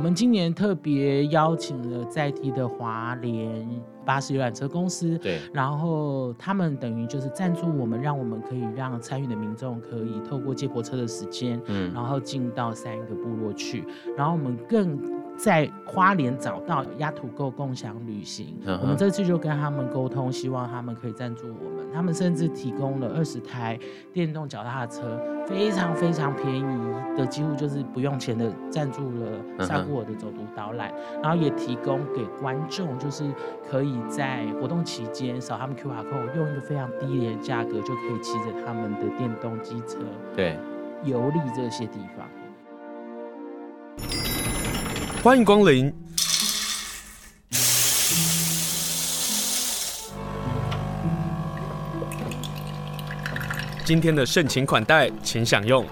们今年特别邀请了在地的华联巴士游览车公司，对，然后他们等于就是赞助我们，让我们可以让参与的民众可以透过接驳车的时间，嗯，然后进到三个部落去，然后我们更。在花莲找到压土购共享旅行，uh huh. 我们这次就跟他们沟通，希望他们可以赞助我们。他们甚至提供了二十台电动脚踏车，非常非常便宜的，几乎就是不用钱的赞助了萨古尔的走读导览。Uh. 然后也提供给观众，就是可以在活动期间扫他们 QR code，用一个非常低廉的价格就可以骑着他们的电动机车，对，游历这些地方。欢迎光临。今天的盛情款待，请享用。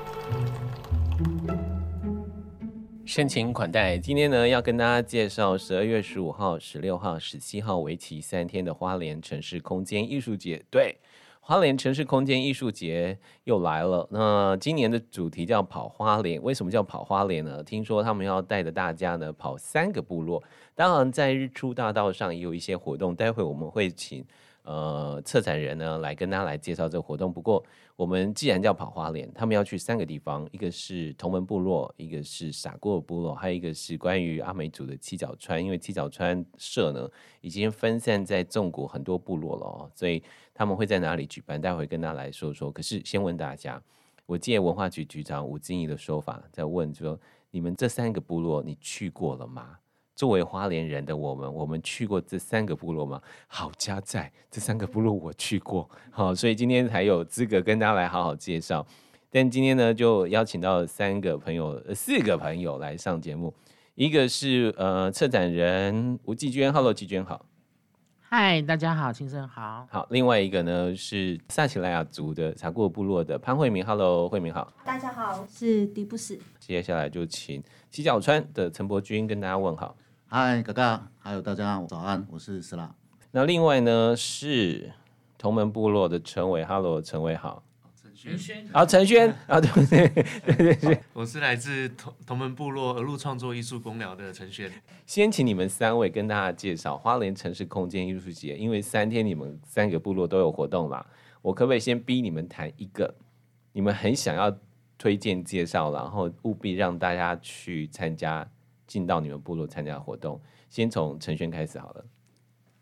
盛情款待，今天呢要跟大家介绍十二月十五号、十六号、十七号为期三天的花莲城市空间艺术节。对。花莲城市空间艺术节又来了。那今年的主题叫跑花莲，为什么叫跑花莲呢？听说他们要带着大家呢跑三个部落。当然，在日出大道上也有一些活动，待会我们会请。呃，策展人呢来跟大家来介绍这个活动。不过，我们既然叫跑花莲，他们要去三个地方，一个是同门部落，一个是傻过部落，还有一个是关于阿美族的七角川。因为七角川社呢已经分散在纵谷很多部落了哦，所以他们会在哪里举办？待会跟大家来说说。可是先问大家，我借文化局局长吴静怡的说法，在问说，你们这三个部落你去过了吗？作为花莲人的我们，我们去过这三个部落吗？好家在这三个部落我去过，好，所以今天才有资格跟大家来好好介绍。但今天呢，就邀请到三个朋友，呃，四个朋友来上节目。一个是呃，策展人吴季娟，Hello，季娟好。嗨，大家好，青生好。好，另外一个呢是萨奇莱雅族的查古部落的潘慧明，Hello，慧明好。大家好，是迪布斯。接下来就请七角川的陈伯君跟大家问好。嗨，哥哥，还有大家早安，我是斯拉。那另外呢是同门部落的陈伟，Hello，陈伟好。陈轩，好，陈轩，啊，对对 对对对，我是来自同同门部落鹅路创作艺术工寮的陈轩。先请你们三位跟大家介绍花莲城市空间艺术节，因为三天你们三个部落都有活动嘛，我可不可以先逼你们谈一个你们很想要推荐介绍，然后务必让大家去参加？进到你们部落参加活动，先从陈轩开始好了。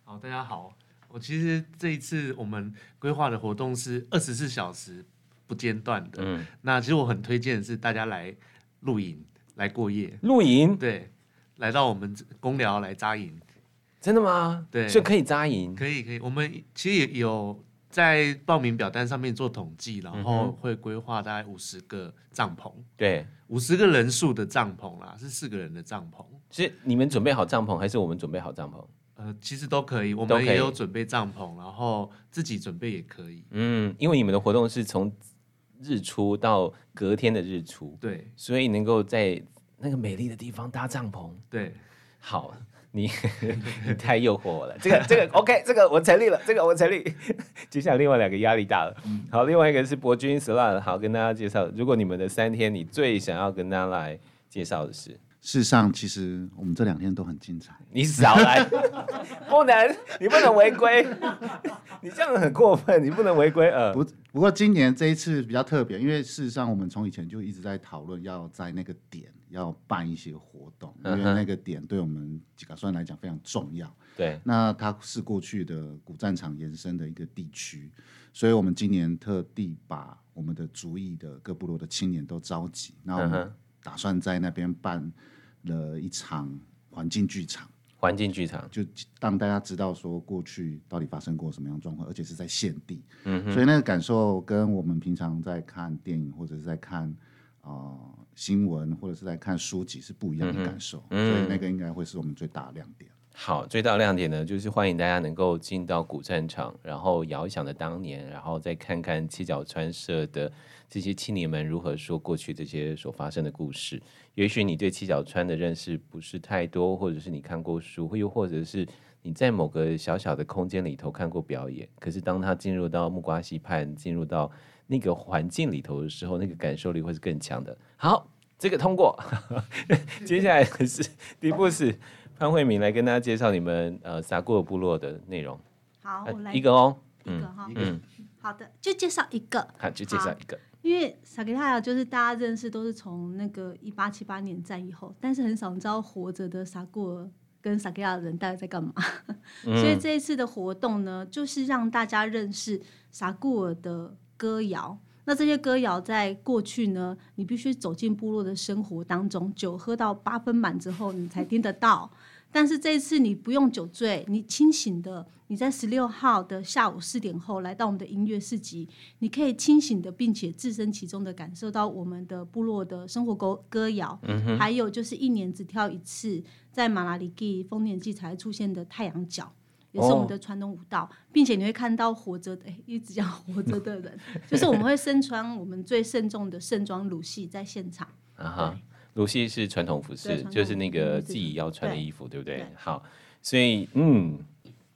好，大家好，我其实这一次我们规划的活动是二十四小时不间断的。嗯，那其实我很推荐的是大家来露营，来过夜。露营？对，来到我们公寮来扎营。真的吗？对，就可以扎营。可以，可以。我们其实也有。在报名表单上面做统计，然后会规划大概五十个帐篷，对，五十个人数的帐篷啦，是四个人的帐篷。是你们准备好帐篷，还是我们准备好帐篷？呃，其实都可以，我们也有准备帐篷，然后自己准备也可以。嗯，因为你们的活动是从日出到隔天的日出，对，所以能够在那个美丽的地方搭帐篷，对，好。你 你太诱惑我了，这个这个 OK，这个我成立了，这个我成立。接下来另外两个压力大了，好，另外一个是博君 Sla，好，跟大家介绍，如果你们的三天，你最想要跟大家来介绍的是，事实上，其实我们这两天都很精彩。你少来，不能，你不能违规，你这样很过分，你不能违规。呃，不，不过今年这一次比较特别，因为事实上我们从以前就一直在讨论要在那个点。要办一些活动，因为那个点对我们吉卡算来讲非常重要。对，那它是过去的古战场延伸的一个地区，所以我们今年特地把我们的族裔的各部落的青年都召集，那我们打算在那边办了一场环境剧场。环境剧场就让大家知道说过去到底发生过什么样的状况，而且是在现地。嗯，所以那个感受跟我们平常在看电影或者是在看啊。呃新闻或者是在看书籍是不一样的感受，嗯、所以那个应该会是我们最大的亮点。好，最大亮点呢，就是欢迎大家能够进到古战场，然后遥想的当年，然后再看看七角川社的这些青年们如何说过去这些所发生的故事。也许你对七角川的认识不是太多，或者是你看过书，又或者是你在某个小小的空间里头看过表演，可是当他进入到木瓜溪畔，进入到那个环境里头的时候，那个感受力会是更强的。好，这个通过。接下来是迪布斯潘慧敏来跟大家介绍你们呃撒古尔部落的内容。好，我来一个哦，一个哈，嗯，好的，就介绍一个，好，就介绍一个。因为撒奇莱雅就是大家认识都是从那个一八七八年战以后，但是很少人知道活着的撒古尔跟撒奇莱雅的人大概在干嘛。嗯、所以这一次的活动呢，就是让大家认识撒古尔的歌谣。那这些歌谣在过去呢，你必须走进部落的生活当中，酒喝到八分满之后，你才听得到。但是这一次你不用酒醉，你清醒的，你在十六号的下午四点后来到我们的音乐市集，你可以清醒的，并且置身其中的感受到我们的部落的生活歌歌谣，嗯、哼还有就是一年只跳一次，在马拉里基丰年祭才出现的太阳角，也是我们的传统舞蹈，哦、并且你会看到活着的，一直讲活着的人，就是我们会身穿我们最慎重的盛装鲁戏在现场。啊哈鲁西是传统服饰，就是那个自己要穿的衣服，对，对不对？对好，所以嗯，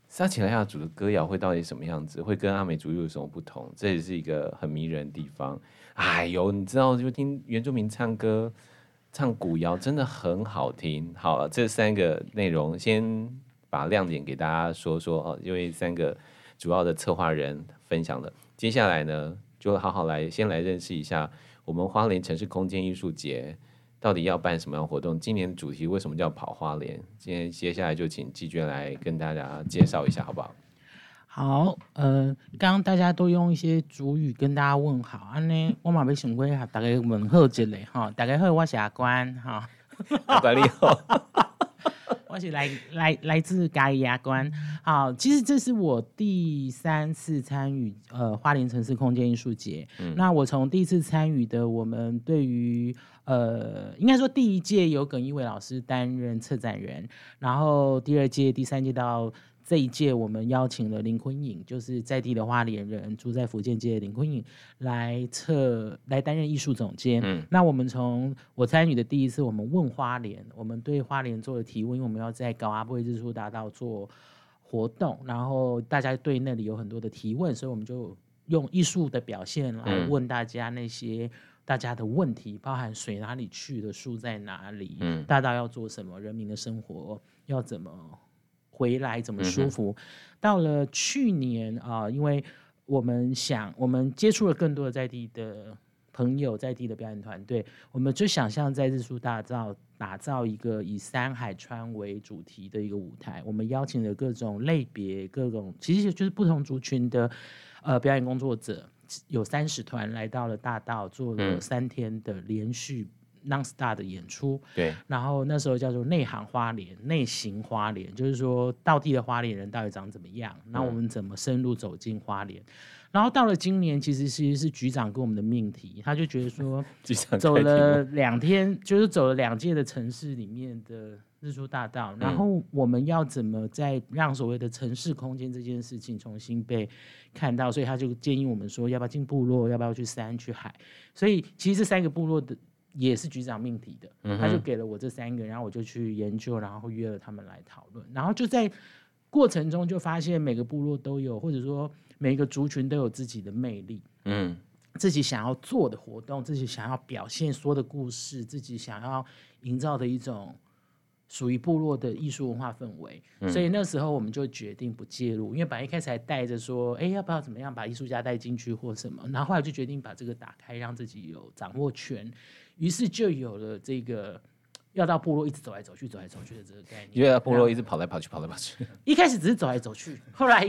撒奇莱雅族的歌谣会到底什么样子？会跟阿美族又有什么不同？这也是一个很迷人的地方。哎呦，你知道，就听原住民唱歌、唱古谣，真的很好听。好了，这三个内容先把亮点给大家说说哦，因为三个主要的策划人分享了。接下来呢，就好好来先来认识一下我们花莲城市空间艺术节。到底要办什么样活动？今年主题为什么叫跑花莲？今天接下来就请季娟来跟大家介绍一下，好不好？好，呃，刚刚大家都用一些主语跟大家问好，安呢，我马要想过哈，大家问候一下哈，大家好，我是阿关哈，阿关你好。我是来来来自嘉义阿关，好，其实这是我第三次参与呃花莲城市空间艺术节。嗯、那我从第一次参与的，我们对于呃应该说第一届由耿一伟老师担任策展人，然后第二届、第三届到。这一届我们邀请了林坤颖，就是在地的花莲人，住在福建街的林坤颖来策来担任艺术总监。嗯，那我们从我参与的第一次，我们问花莲，我们对花莲做了提问，因为我们要在高阿布日出大道做活动，然后大家对那里有很多的提问，所以我们就用艺术的表现来问大家那些大家的问题，包含水哪里去的，树在哪里，嗯，大道要做什么，人民的生活要怎么。回来怎么舒服？嗯、到了去年啊、呃，因为我们想，我们接触了更多的在地的朋友，在地的表演团队，我们就想象在日出大道打造一个以山海川为主题的一个舞台。我们邀请了各种类别、各种其实就是不同族群的呃表演工作者，有三十团来到了大道，做了三天的连续。Non-stop 的演出，对，然后那时候叫做内行花莲，内行花莲，就是说到地的花莲人到底长怎么样？那我们怎么深入走进花莲？然后到了今年，其实其实是局长给我们的命题，他就觉得说，走了两天，就是走了两届的城市里面的日出大道，然后我们要怎么再让所谓的城市空间这件事情重新被看到？所以他就建议我们说，要不要进部落，要不要去山去海？所以其实这三个部落的。也是局长命题的，他就给了我这三个，然后我就去研究，然后约了他们来讨论，然后就在过程中就发现每个部落都有，或者说每个族群都有自己的魅力，嗯，自己想要做的活动，自己想要表现说的故事，自己想要营造的一种属于部落的艺术文化氛围，所以那时候我们就决定不介入，因为本来一开始还带着说，哎，要不要怎么样把艺术家带进去或什么，然后后来就决定把这个打开，让自己有掌握权。于是就有了这个 要到部落一直走来走去、走来走去的这个概念。因为部落一直跑来跑去、跑来跑去。一开始只是走来走去，后来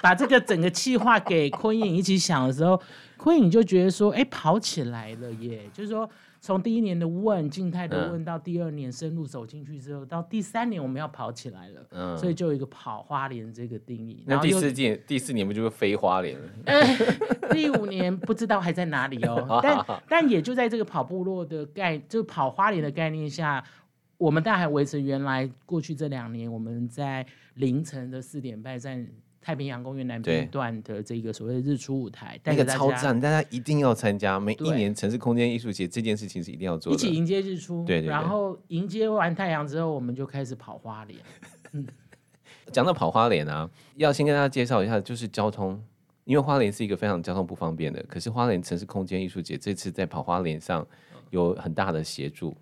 把这个整个计划给坤影一起想的时候，坤影就觉得说：“哎，跑起来了耶！”就是说。从第一年的问静态的问到第二年深入走进去之后，到第三年我们要跑起来了，嗯，所以就有一个跑花莲这个定义。那第四届第四年不就是飞花莲了？呃，第五年不知道还在哪里哦，但但也就在这个跑部落的概，就跑花莲的概念下，我们大概还维持原来过去这两年我们在凌晨的四点半在。太平洋公园南边段的这个所谓的日出舞台，那个超赞，大家一定要参加。每一年城市空间艺术节这件事情是一定要做的，一起迎接日出。对，对对。然后迎接完太阳之后，我们就开始跑花莲。嗯，讲到跑花莲啊，要先跟大家介绍一下，就是交通，因为花莲是一个非常交通不方便的。可是花莲城市空间艺术节这次在跑花莲上有很大的协助。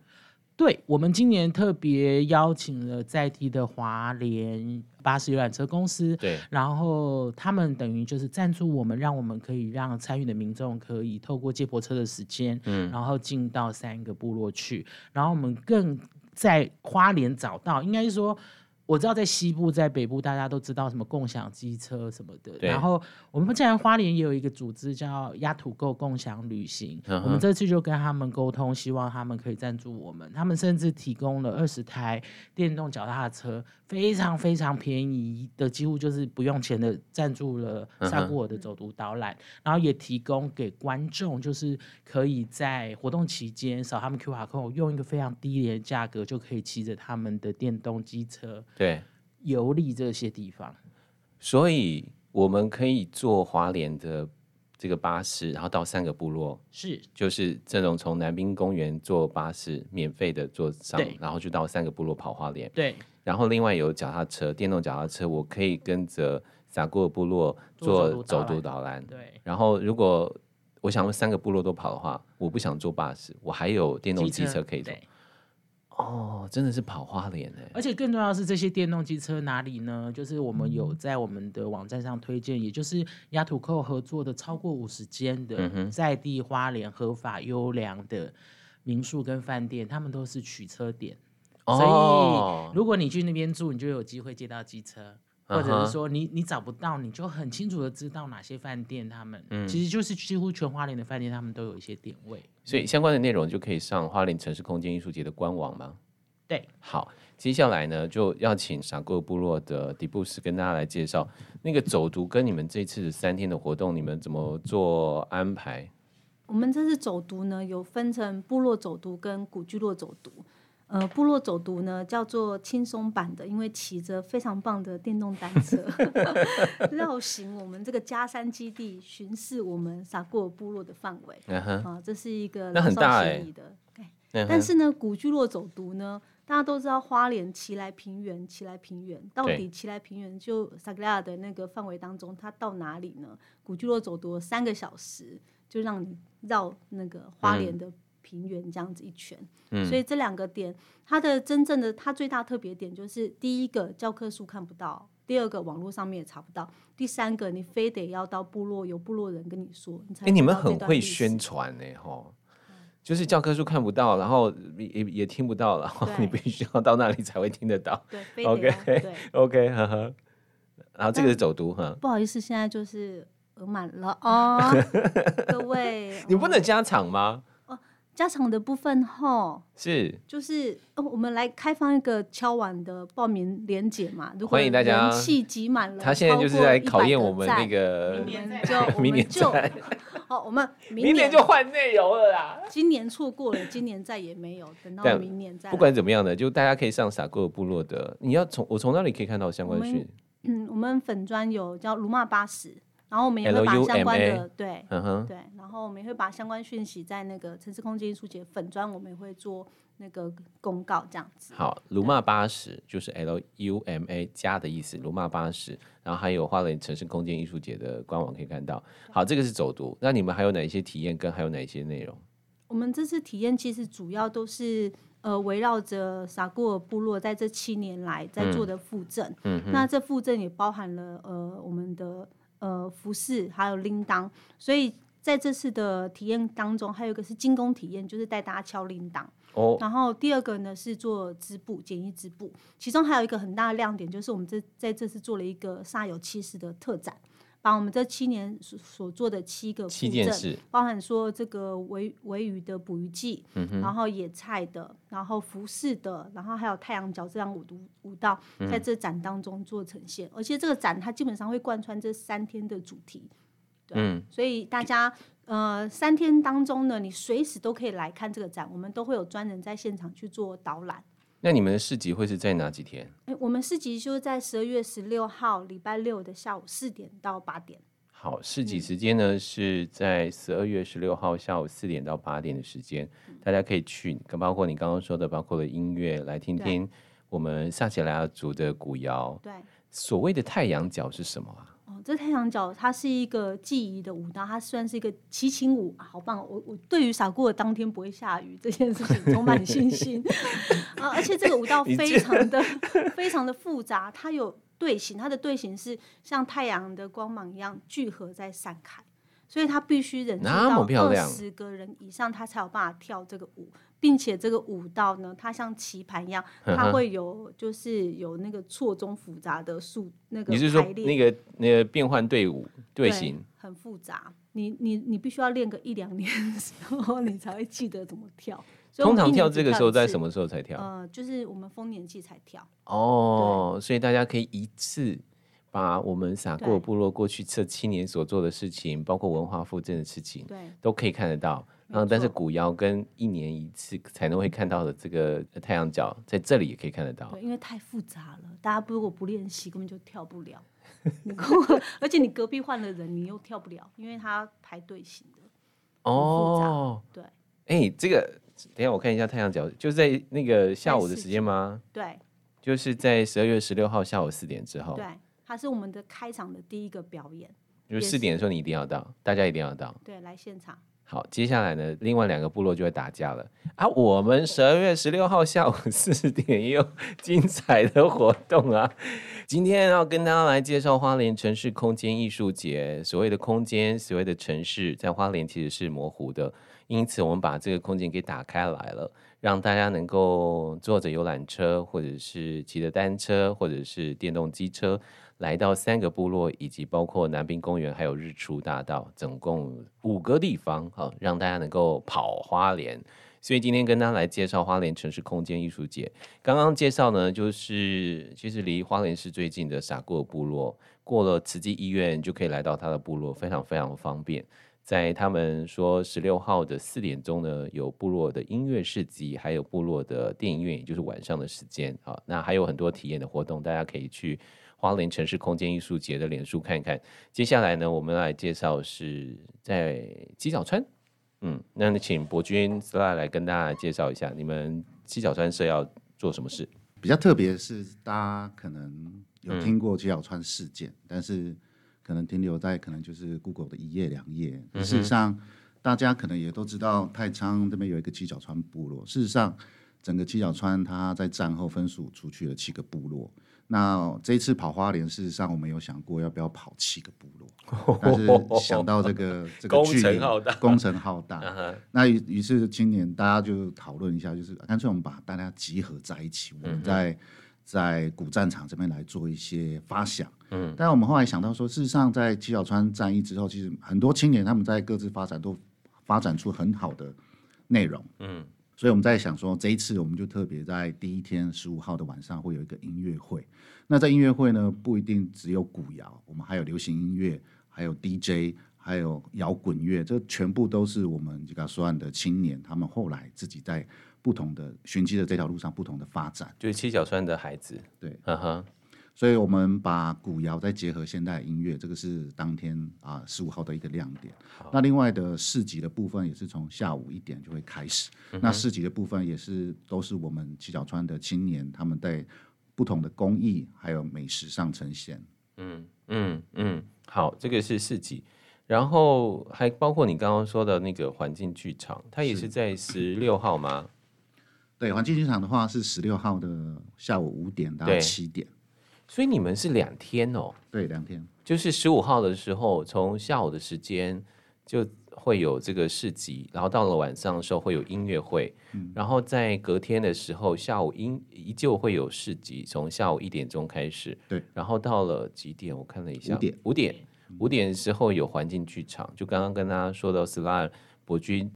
对，我们今年特别邀请了在地的华联巴士游览车公司，对，然后他们等于就是赞助我们，让我们可以让参与的民众可以透过接驳车的时间，嗯，然后进到三个部落去，然后我们更在花莲找到，应该是说。我知道在西部、在北部，大家都知道什么共享机车什么的。然后我们竟然花莲也有一个组织叫“压土购共享旅行”，嗯，我们这次就跟他们沟通，希望他们可以赞助我们。他们甚至提供了二十台电动脚踏车。非常非常便宜的，几乎就是不用钱的，赞助了萨古尔的走读导览，嗯，然后也提供给观众，就是可以在活动期间扫他们 QR code，用一个非常低廉的价格就可以骑着他们的电动机车，对，游历这些地方。所以我们可以坐华联的这个巴士，然后到三个部落，是，就是这种从南滨公园坐巴士免费的坐上，然后就到三个部落跑花莲，对。然后另外有脚踏车，电动脚踏车，我可以跟着撒过部落做走读导览。对。然后如果我想三个部落都跑的话，我不想坐巴士，我还有电动机车可以走。哦，真的是跑花莲哎！而且更重要的是，这些电动机车哪里呢？就是我们有在我们的网站上推荐，嗯、也就是雅土扣合作的超过五十间的在地花莲合法优良的民宿跟饭店，他们都是取车点。所以，如果你去那边住，你就有机会借到机车，或者是说你你找不到，你就很清楚的知道哪些饭店他们，嗯，其实就是几乎全花莲的饭店，他们都有一些点位。所以相关的内容就可以上花莲城市空间艺术节的官网吗？对，好，接下来呢就要请撒狗部落的迪布斯跟大家来介绍那个走读跟你们这次三天的活动，你们怎么做安排？我们这次走读呢，有分成部落走读跟古聚落走读。呃，部落走读呢叫做轻松版的，因为骑着非常棒的电动单车 绕行我们这个加山基地，巡视我们撒过尔部落的范围。Uh -huh. 啊，这是一个老少咸宜的。Uh -huh. 但是呢，古聚落走读呢，大家都知道花莲奇来平原，奇来平原到底奇来平原就萨格拉的那个范围当中，它到哪里呢？古聚落走读三个小时，就让你绕那个花莲的。平原这样子一圈，嗯，所以这两个点，它的真正的它最大特别点就是，第一个教科书看不到，第二个网络上面也查不到，第三个你非得要到部落有部落人跟你说，你才。哎，你们很会宣传呢，吼，就是教科书看不到，然后也也听不到，然后你必须要到那里才会听得到。对，OK，对，OK，呵呵。然后这个是走读哈，不好意思，现在就是额满了哦，各位，你不能加场吗？加场的部分后是就是哦，我们来开放一个敲碗的报名连接嘛。如果欢迎大家，人气挤满了，他现在就是在考验我们那个 明年就明年就好，我们明年，就换内容了啦。今年错过了，今年再也没有，等到明年再。不管怎么样的，就大家可以上撒狗尔部落的。你要从我从那里可以看到相关讯？嗯，我们粉专有叫鲁玛巴士。然后我们也会把相关的对、嗯，对，然后我们也会把相关讯息在那个城市空间艺术节粉砖，我们也会做那个公告这样子。好，卢玛八十就是 L U M A 加的意思，卢玛八十。然后还有花莲城市空间艺术节的官网可以看到。好，这个是走读。那你们还有哪一些体验？跟还有哪一些内容？我们这次体验其实主要都是呃围绕着撒古尔部落在这七年来在做的复振。嗯，那这复振也包含了呃我们的。呃，服饰还有铃铛，所以在这次的体验当中，还有一个是精工体验，就是带大家敲铃铛。哦。然后第二个呢是做织布，简易织布。其中还有一个很大的亮点，就是我们这在这次做了一个煞有其事的特展。把我们这七年所所做的七个七件事，包含说这个鮪鮪鱼的捕鱼记，嗯，然后野菜的，然后服饰的，然后还有太阳角这样五五道，在这展当中做呈现，嗯。而且这个展它基本上会贯穿这三天的主题，对，嗯，所以大家呃三天当中呢，你随时都可以来看这个展，我们都会有专人在现场去做导览。那你们的市集会是在哪几天？欸、我们市集就是在十二月十六号礼拜六的下午四点到八点。好，市集时间呢、嗯、是在十二月十六号下午四点到八点的时间、嗯，大家可以去，包括你刚刚说的，包括了音乐来听听我们萨奇莱雅族的古谣。对。所谓的太阳角是什么啊？哦，这太阳角它是一个记忆的舞蹈，它算是一个祈请舞，好棒！我我对于傻过的当天不会下雨这件事情充满信心 啊！而且这个舞蹈非常的非常的复杂，它有队形，它的队形是像太阳的光芒一样聚合在散开，所以它必须人数到二十个人以上，它才有办法跳这个舞。并且这个舞蹈呢，它像棋盘一样，它会有就是有那个错综复杂的数那个排列。你是说那个那个变换队伍队形很复杂？你你你必须要练个一两年的时候，你才会记得怎么跳。通常跳这个时候在什么时候才跳？呃，就是我们丰年祭才跳。哦，所以大家可以一次把我们撒过部落过去这七年所做的事情，包括文化复振的事情，对，都可以看得到。然后，但是古窑跟一年一次才能会看到的这个太阳角，在这里也可以看得到。对，因为太复杂了，大家如果不练习，根本就跳不了。而且你隔壁换了人，你又跳不了，因为他排队型的。哦，对。哎，这个等一下我看一下太阳角，就是在那个下午的时间吗？对，就是在十二月十六号下午四点之后。对，它是我们的开场的第一个表演。就是四点的时候你一定要到，大家一定要到。对，来现场。好，接下来呢，另外两个部落就会打架了啊！我们十二月十六号下午四点也有精彩的活动啊！今天要跟大家来介绍花莲城市空间艺术节。所谓的空间，所谓的城市，在花莲其实是模糊的，因此我们把这个空间给打开来了，让大家能够坐着游览车，或者是骑着单车，或者是电动机车。来到三个部落，以及包括南滨公园，还有日出大道，总共五个地方，好让大家能够跑花莲。所以今天跟大家来介绍花莲城市空间艺术节。刚刚介绍呢，就是其实离花莲市最近的撒古尔部落，过了慈济医院就可以来到他的部落，非常非常方便。在他们说十六号的四点钟呢，有部落的音乐市集，还有部落的电影院，也就是晚上的时间啊。那还有很多体验的活动，大家可以去。花莲城市空间艺术节的脸书看看。接下来呢，我们来介绍是在七角川。嗯，那请博君 Sly 来跟大家介绍一下，你们七角川社要做什么事？比较特别的是，大家可能有听过七角川事件，嗯、但是可能停留在可能就是 Google 的一页两页。事实上，大家可能也都知道，太仓这边有一个七角川部落。事实上，整个七角川它在战后分属出去了七个部落。那这一次跑花莲，事实上我们有想过要不要跑七个部落，但是想到这个 这个工程浩大，工程浩大。Uh. 那于于是今年大家就讨论一下，就是干脆我们把大家集合在一起，我们在在古战场这边来做一些发想。嗯，但我们后来想到说，事实上在七小川战役之后，其实很多青年他们在各自发展都发展出很好的内容。嗯。所以我们在想说，这一次我们就特别在第一天十五号的晚上会有一个音乐会。那在音乐会呢，不一定只有古谣，我们还有流行音乐，还有 DJ，还有摇滚乐，这全部都是我们吉嘎斯兰的青年，他们后来自己在不同的寻迹的这条路上不同的发展。就是七角川的孩子，对，嗯哼。所以我们把古谣再结合现代音乐，这个是当天啊十五号的一个亮点。好那另外的市集的部分也是从下午一点就会开始。嗯、那市集的部分也是都是我们七角川的青年他们在不同的工艺还有美食上呈现。嗯嗯嗯，好，这个是市集，然后还包括你刚刚说的那个环境剧场，它也是在十六号吗？对，环境剧场的话是十六号的下午五点到七点。所以你们是两天哦？对，两天。就是十五号的时候，从下午的时间就会有这个市集，然后到了晚上的时候会有音乐会，嗯、然后在隔天的时候下午依依旧会有市集，从下午一点钟开始。对，然后到了几点？我看了一下，五点。五点，五点的时候有环境剧场，就刚刚跟大家说到 Sly 博君。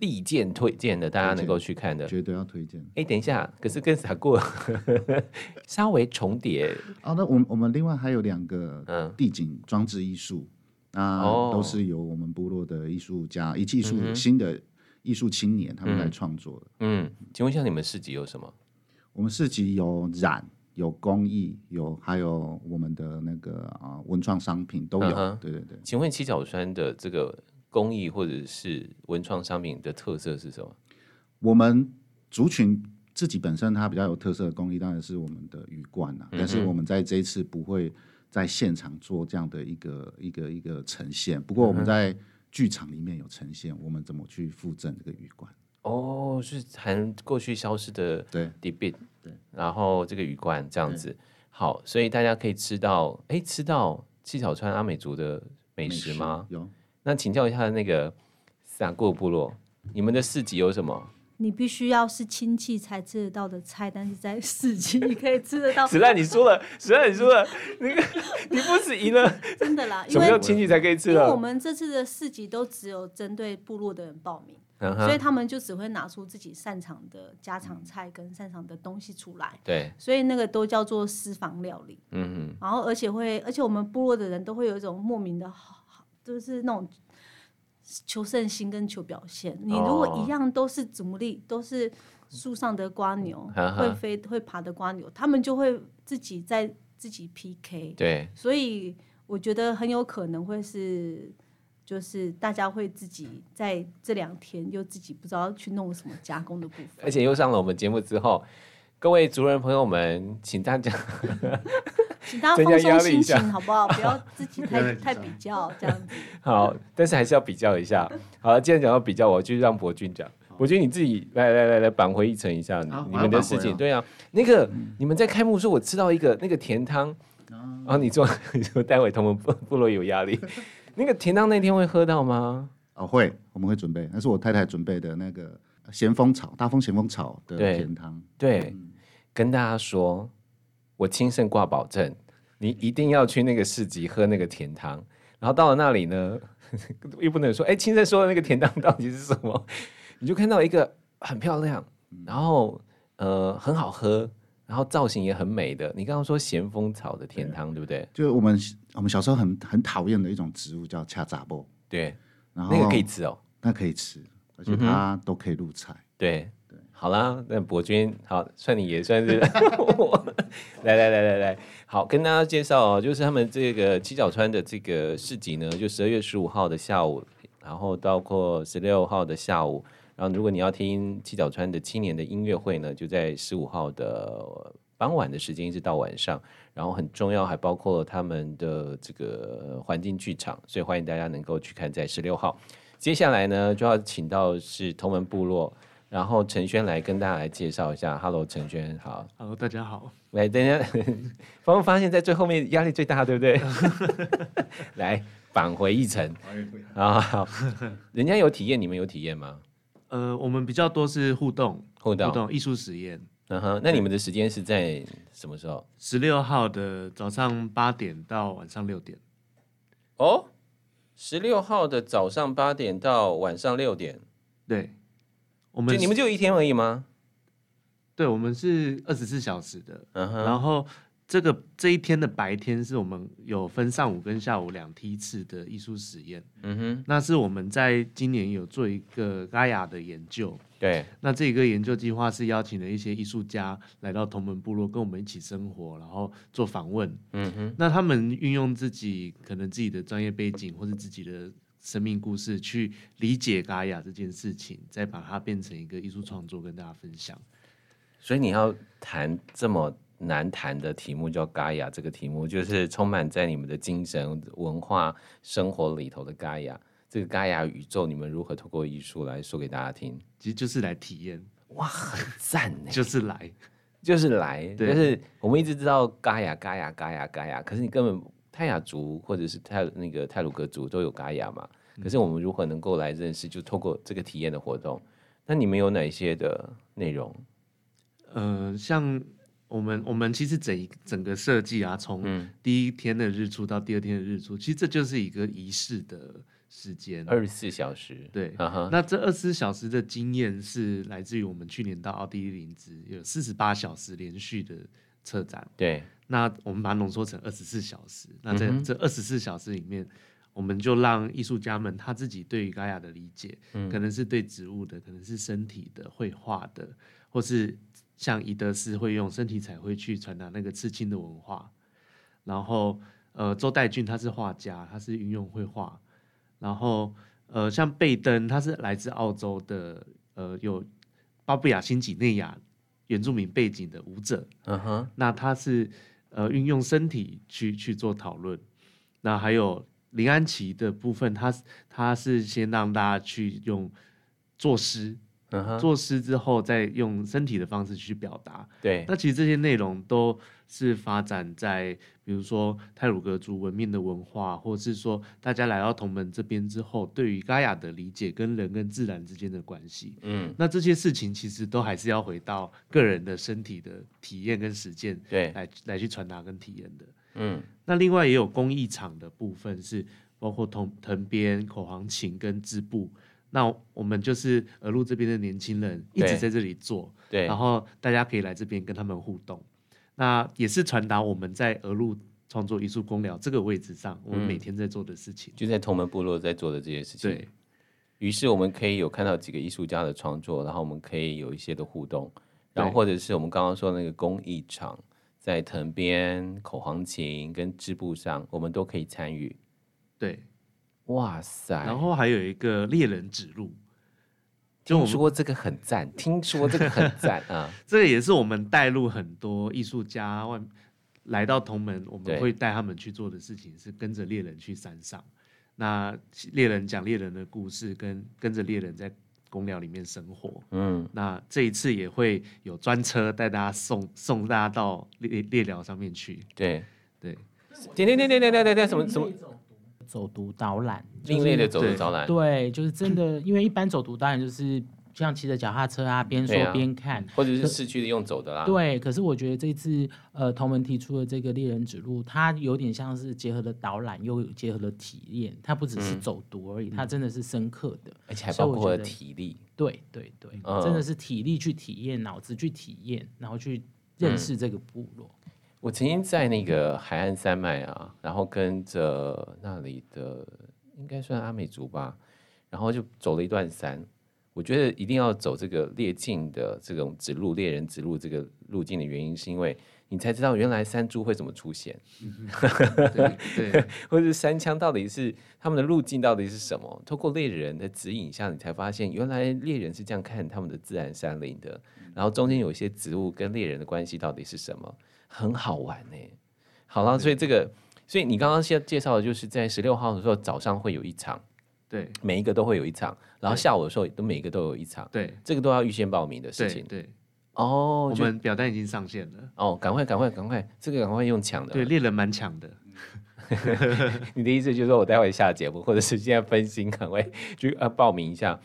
力荐推荐的，大家能够去看的，绝对要推荐。哎，等一下，可是跟傻过 稍微重叠。哦，那我们我们另外还有两个地景装置艺术，那都是由我们部落的艺术家、以技术新的艺术青年他们来创作的。嗯，请问一下，你们市集有什么？我们市集有染、有工艺、有还有我们的那个啊文创商品都有。对对对，请问七角川的这个。工艺或者是文创商品的特色是什么？我们族群自己本身它比较有特色的工艺，当然是我们的鱼罐啊。但是我们在这一次不会在现场做这样的一个一个一个呈现。不过我们在剧场里面有呈现，我们怎么去复赠这个鱼罐？哦，是含过去消失的对 debit，对，然后这个鱼罐这样子，好，所以大家可以吃到，哎，吃到七小川阿美族的美食吗？有。那请教一下那个撒过部落，你们的市集有什么？你必须要是亲戚才吃得到的菜，但是在市集你可以吃得到。史赖你输了，史赖你输了，那个 你不止赢了，真的啦。什么叫亲戚才可以吃的？因为我们这次的市集都只有针对部落的人报名。所以他们就只会拿出自己擅长的家常菜跟擅长的东西出来。对，所以那个都叫做私房料理。嗯嗯。然后而且会，而且我们部落的人都会有一种莫名的好，就是那种求胜心跟求表现。你如果一样都是主力，都是树上的瓜牛，会飞会爬的瓜牛，他们就会自己在自己 PK。对。所以我觉得很有可能会是。就是大家会自己在这两天又自己不知道去弄什么加工的部分，而且又上了我们节目之后，各位族人朋友们，请大家请大家放松心情好不好？不要自己太 太比较这样子。好，但是还是要比较一下。好了，既然讲到比较，我就让博君讲。博君你自己来来来来扳回一城一下你们的事情。对啊，那个、嗯、你们在开幕的时候，我吃到一个那个甜汤，然后你说你说待会他们部部落有压力。那个甜汤那天会喝到吗？哦，会，我们会准备，那是我太太准备的那个咸丰草，大丰咸丰草的甜汤。对，对嗯、跟大家说，我亲身挂保证，你一定要去那个市集喝那个甜汤。然后到了那里呢，又不能说，哎，亲身说的那个甜汤到底是什么？你就看到一个很漂亮，然后呃很好喝。然后造型也很美的，你刚刚说咸丰草的甜汤，对，对不对？就是我们我们小时候很很讨厌的一种植物叫恰杂布，对，然后那个可以吃哦，那可以吃，而且它都可以入菜。对，好啦，那博君好，算你也算是，来来来来来，好，跟大家介绍哦，就是他们这个七角川的这个市集呢，就十二月十五号的下午，然后包括十六号的下午。然后，如果你要听七角川的青年的音乐会呢，就在十五号的傍晚的时间一直到晚上。然后很重要，还包括他们的这个环境剧场，所以欢迎大家能够去看，在十六号。接下来呢，就要请到是同门部落，然后陈轩来跟大家来介绍一下。Hello，陈轩，好。Hello，大家好。来，等一下，发不发现，在最后面压力最大，对不对？来，返回一层。啊，好。人家有体验，你们有体验吗？呃，我们比较多是互动，互动，互动艺术实验。嗯哼，那你们的时间是在什么时候？十六号的早上八点到晚上六点。哦，十六号的早上八点到晚上六点。对，我们你们就一天而已吗？对，我们是二十四小时的。嗯哼，然后。这个这一天的白天是我们有分上午跟下午两梯次的艺术实验，嗯哼，那是我们在今年有做一个 Gaia 的研究，对，那这个研究计划是邀请了一些艺术家来到同门部落跟我们一起生活，然后做访问，嗯哼，那他们运用自己可能自己的专业背景或者自己的生命故事去理解嘎雅这件事情，再把它变成一个艺术创作跟大家分享，所以你要谈这么。难谈的题目叫嘎雅，这个题目就是充满在你们的精神文化生活里头的嘎雅。这个嘎雅宇宙，你们如何透过艺术来说给大家听？其实就是来体验，哇，很赞呢！就是来，就是来，对 就是我们一直知道嘎雅、嘎雅、嘎雅、嘎雅，可是你根本泰雅族或者是泰那个泰鲁格族都有嘎雅嘛？可是我们如何能够来认识？就透过这个体验的活动。那你们有哪些的内容？呃，像。我们我们其实整整个设计啊，从第一天的日出到第二天的日出，嗯、其实这就是一个仪式的时间，二十四小时。对，那这二十四小时的经验是来自于我们去年到奥地利林兹有四十八小时连续的策展。对，那我们把它浓缩成二十四小时。那在这二十四小时里面，我们就让艺术家们他自己对于盖亚的理解，嗯、可能是对植物的，可能是身体的、绘画的，或是。像伊德斯会用身体彩绘去传达那个刺青的文化，然后呃周代俊他是画家，他是运用绘画，然后呃像贝登他是来自澳洲的，呃有巴布亚新几内亚原住民背景的舞者，嗯哼，那他是呃运用身体去去做讨论，那还有林安琪的部分，他他是先让大家去用作诗。作诗之后，再用身体的方式去表达。对，那其实这些内容都是发展在，比如说泰鲁格族文明的文化，或者是说大家来到同门这边之后，对于嘎雅的理解跟人跟自然之间的关系。嗯，那这些事情其实都还是要回到个人的身体的体验跟实践，对，来来去传达跟体验的。嗯，那另外也有工艺场的部分，是包括藤藤编、口簧琴跟织布。那我们就是鹅路这边的年轻人一直在这里做，对，然后大家可以来这边跟他们互动，那也是传达我们在鹅路创作艺术工寮这个位置上，我们每天在做的事情，就在同门部落在做的这些事情。对，于是我们可以有看到几个艺术家的创作，然后我们可以有一些的互动，然后或者是我们刚刚说的那个工艺场，在藤编、口簧琴跟织布上，我们都可以参与。对。哇塞！然后还有一个猎人指路，听说这个很赞，听说这个很赞 啊！这个也是我们带入很多艺术家外来到同门，我们会带他们去做的事情是跟着猎人去山上。那猎人讲猎人的故事，跟跟着猎人在公寮里面生活。嗯，那这一次也会有专车带大家送送大家到猎猎寮上面去。对对，点点点点点点点什么什么？走读导览，另类的走读导览，对，就是真的，因为一般走读导览就是像骑着脚踏车啊，边说边看，或者是市区的用走的啦。对，可是我觉得这次呃，同门提出的这个猎人指路，它有点像是结合了导览，又结合了体验，它不只是走读而已，它真的是深刻的，而且还包括了体力。对对对，真的是体力去体验，脑子去体验，然后去认识这个部落。我曾经在那个海岸山脉啊，然后跟着那里的应该算阿美族吧，然后就走了一段山。我觉得一定要走这个猎径的这种指路，猎人指路这个路径的原因，是因为你才知道原来山猪会怎么出现，对，对 或者是山枪到底是他们的路径到底是什么？透过猎人的指引下，你才发现原来猎人是这样看他们的自然山林的。然后中间有一些植物跟猎人的关系到底是什么？很好玩呢，好了，所以这个，所以你刚刚先介绍的就是在十六号的时候早上会有一场，对，每一个都会有一场，然后下午的时候都每一个都有一场，对，这个都要预先报名的事情，对，哦，我们表单已经上线了，哦，赶快赶快赶快，这个赶快用抢的，对，猎人蛮抢的，你的意思就是说我待会下节目，或者是现在分心，赶快就要报名一下，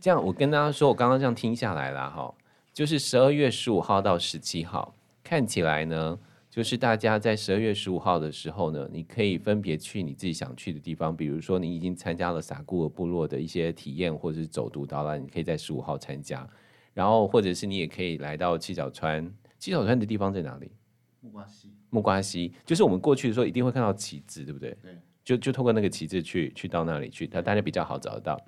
这样我跟大家说，我刚刚这样听下来了哈，就是十二月十五号到十七号。看起来呢，就是大家在十二月十五号的时候呢，你可以分别去你自己想去的地方，比如说你已经参加了撒固尔部落的一些体验，或者是走读导览，你可以在十五号参加。然后或者是你也可以来到七角川，七角川的地方在哪里？木瓜溪。木瓜溪就是我们过去的时候一定会看到旗帜，对不对？对。就就透过那个旗帜去去到那里去，它大家比较好找得到。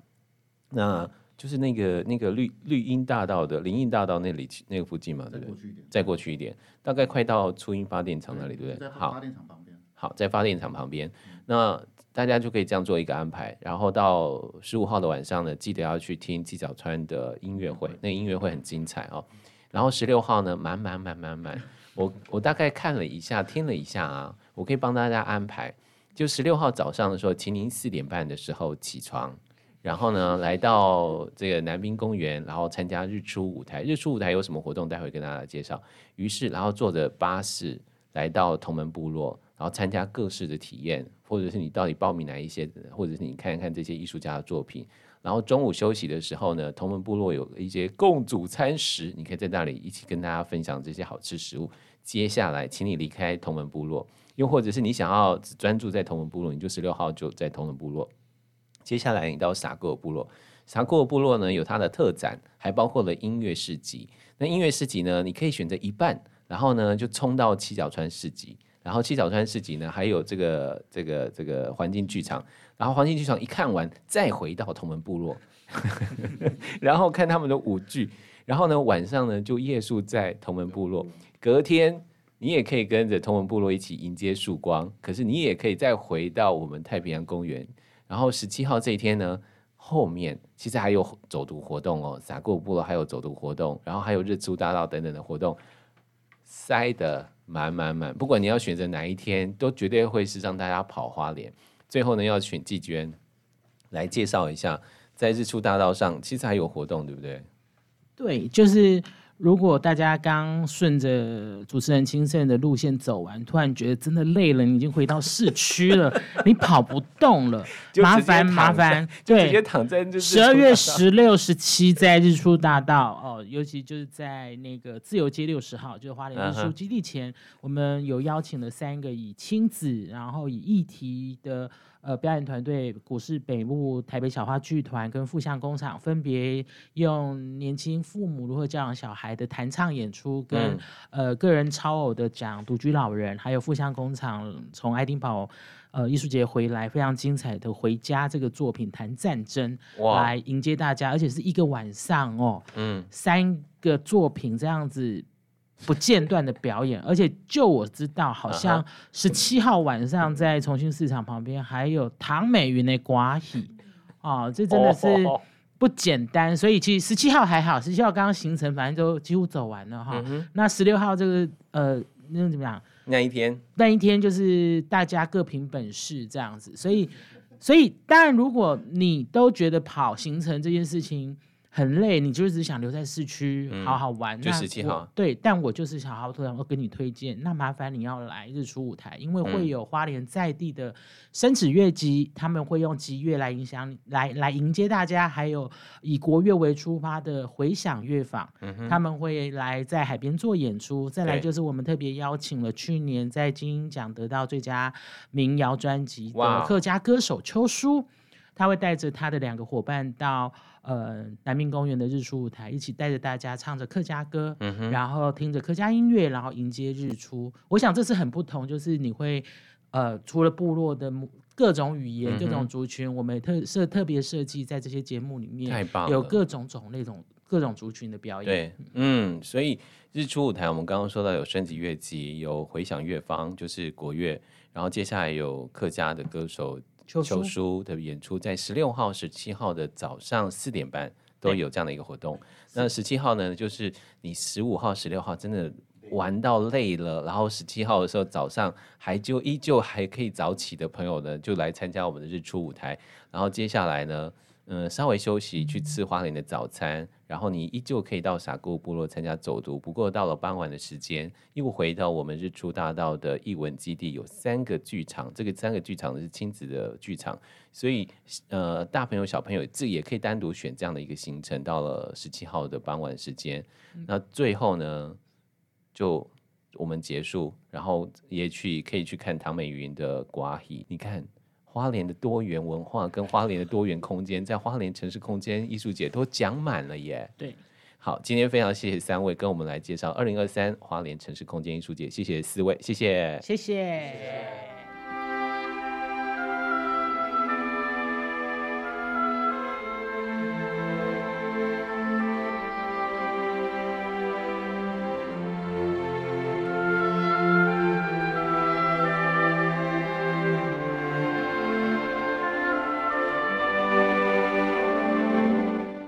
那就是那个那个绿绿荫大道的林荫大道那里那个附近嘛，对不对？再过去一点，大概快到初音发电厂那里，对不对？好，发电厂旁边。好，在发电厂旁边，那大家就可以这样做一个安排。然后到十五号的晚上呢，记得要去听七角川的音乐会，那音乐会很精彩哦。然后十六号呢，满满满满满，我我大概看了一下，听了一下啊，我可以帮大家安排。就十六号早上的时候，请您四点半的时候起床。然后呢，来到这个南滨公园，然后参加日出舞台。日出舞台有什么活动？待会跟大家介绍。于是，然后坐着巴士来到同门部落，然后参加各式的体验，或者是你到底报名哪一些，或者是你看一看这些艺术家的作品。然后中午休息的时候呢，同门部落有一些共煮餐食，你可以在那里一起跟大家分享这些好吃食物。接下来，请你离开同门部落，又或者是你想要只专注在同门部落，你就十六号就在同门部落。接下来你到撒固尔部落，撒固尔部落呢有它的特展，还包括了音乐市集。那音乐市集呢，你可以选择一半，然后呢就冲到七角川市集，然后七角川市集呢还有这个这个这个环境剧场，然后环境剧场一看完，再回到同门部落，然后看他们的舞剧，然后呢晚上呢就夜宿在同门部落，隔天你也可以跟着同门部落一起迎接曙光，可是你也可以再回到我们太平洋公园。然后十七号这一天呢，后面其实还有走读活动哦，撒过部落还有走读活动，然后还有日出大道等等的活动，塞得满满满。不管你要选择哪一天，都绝对会是让大家跑花莲。最后呢，要请季娟来介绍一下，在日出大道上其实还有活动，对不对？对，就是。如果大家刚顺着主持人亲胜的路线走完，突然觉得真的累了，你已经回到市区了，你跑不动了，麻烦麻烦，对，直接躺在十二月十六、十七在日出大道哦，尤其就是在那个自由街六十号，就是花莲日出基地前，uh -huh. 我们有邀请了三个以亲子，然后以议题的。呃，表演团队股市北部台北小花剧团跟富相工厂分别用年轻父母如何教养小孩的弹唱演出，跟、嗯、呃个人超偶的讲独居老人，还有富相工厂从爱丁堡呃艺术节回来非常精彩的回家这个作品谈战争，来迎接大家，而且是一个晚上哦，嗯，三个作品这样子。不间断的表演，而且就我知道，好像十七号晚上在重庆市场旁边还有唐美云的瓜戏哦，这真的是不简单。所以其实十七号还好，十七号刚刚行程反正都几乎走完了哈、嗯。那十六号这个呃，那怎么样？那一天，那一天就是大家各凭本事这样子。所以，所以当然，如果你都觉得跑行程这件事情。很累，你就是只想留在市区好好玩。嗯、就十七号，对，但我就是想好好推，我跟你推荐。那麻烦你要来日出舞台，因为会有花莲在地的生子乐集，他们会用吉乐来影响，来来迎接大家。还有以国乐为出发的回响乐坊，嗯，他们会来在海边做演出。再来就是我们特别邀请了去年在金鹰奖得到最佳民谣专辑的客家歌手邱书，他会带着他的两个伙伴到。呃，南明公园的日出舞台，一起带着大家唱着客家歌，嗯，然后听着客家音乐，然后迎接日出。我想这是很不同，就是你会呃，除了部落的各种语言、嗯、各种族群，我们特设特别设计在这些节目里面，有各种种类种各种族群的表演。对，嗯，所以日出舞台，我们刚刚说到有升级乐集，有回响乐坊，就是国乐，然后接下来有客家的歌手。秋书的演出在十六号、十七号的早上四点半都有这样的一个活动。那十七号呢，就是你十五号、十六号真的玩到累了，然后十七号的时候早上还就依旧还可以早起的朋友呢，就来参加我们的日出舞台。然后接下来呢，嗯，稍微休息去吃花莲的早餐，然后你依旧可以到撒古部落参加走读。不过到了傍晚的时间，又回到我们日出大道的艺文基地，有三个剧场，这个三个剧场是亲子的剧场，所以呃，大朋友小朋友自己也可以单独选这样的一个行程。到了十七号的傍晚时间，那最后呢，就我们结束，然后也去可以去看唐美云的寡喜，你看。花莲的多元文化跟花莲的多元空间，在花莲城市空间艺术节都讲满了耶。对，好，今天非常谢谢三位跟我们来介绍二零二三花莲城市空间艺术节，谢谢四位，谢谢，谢谢。谢谢